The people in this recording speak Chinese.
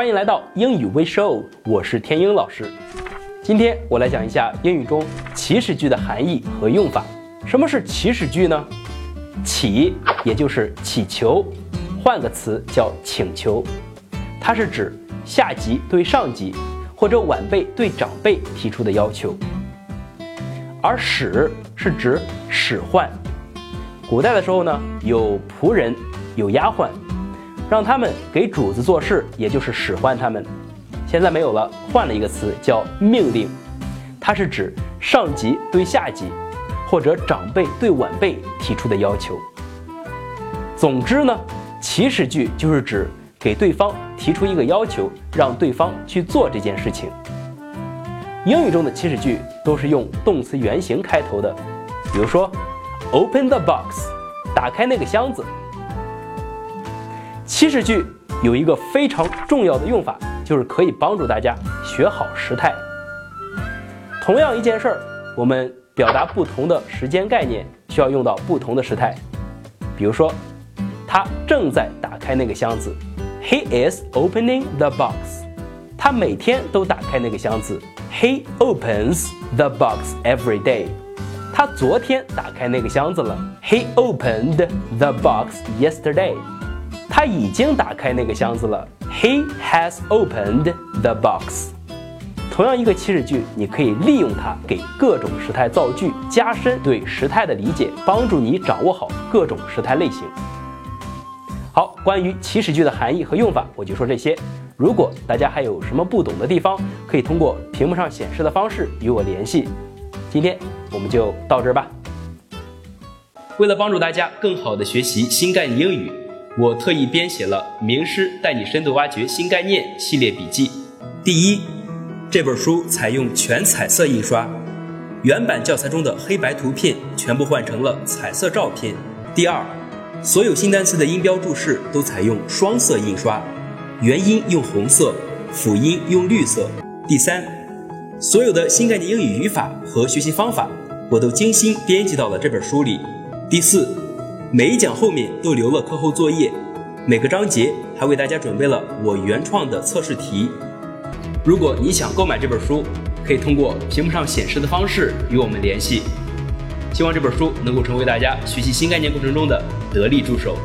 欢迎来到英语微 show，我是天英老师。今天我来讲一下英语中祈使句的含义和用法。什么是祈使句呢？祈，也就是祈求，换个词叫请求，它是指下级对上级或者晚辈对长辈提出的要求。而使是指使唤。古代的时候呢，有仆人，有丫鬟。让他们给主子做事，也就是使唤他们。现在没有了，换了一个词叫命令，它是指上级对下级，或者长辈对晚辈提出的要求。总之呢，祈使句就是指给对方提出一个要求，让对方去做这件事情。英语中的祈使句都是用动词原形开头的，比如说，Open the box，打开那个箱子。祈使句有一个非常重要的用法，就是可以帮助大家学好时态。同样一件事儿，我们表达不同的时间概念，需要用到不同的时态。比如说，他正在打开那个箱子，He is opening the box。他每天都打开那个箱子，He opens the box every day。他昨天打开那个箱子了，He opened the box yesterday。他已经打开那个箱子了。He has opened the box。同样一个祈使句，你可以利用它给各种时态造句，加深对时态的理解，帮助你掌握好各种时态类型。好，关于祈使句的含义和用法，我就说这些。如果大家还有什么不懂的地方，可以通过屏幕上显示的方式与我联系。今天我们就到这儿吧。为了帮助大家更好的学习新概念英语。我特意编写了《名师带你深度挖掘新概念》系列笔记。第一，这本书采用全彩色印刷，原版教材中的黑白图片全部换成了彩色照片。第二，所有新单词的音标注释都采用双色印刷，元音用红色，辅音用绿色。第三，所有的新概念英语语法和学习方法，我都精心编辑到了这本书里。第四。每一讲后面都留了课后作业，每个章节还为大家准备了我原创的测试题。如果你想购买这本书，可以通过屏幕上显示的方式与我们联系。希望这本书能够成为大家学习新概念过程中的得力助手。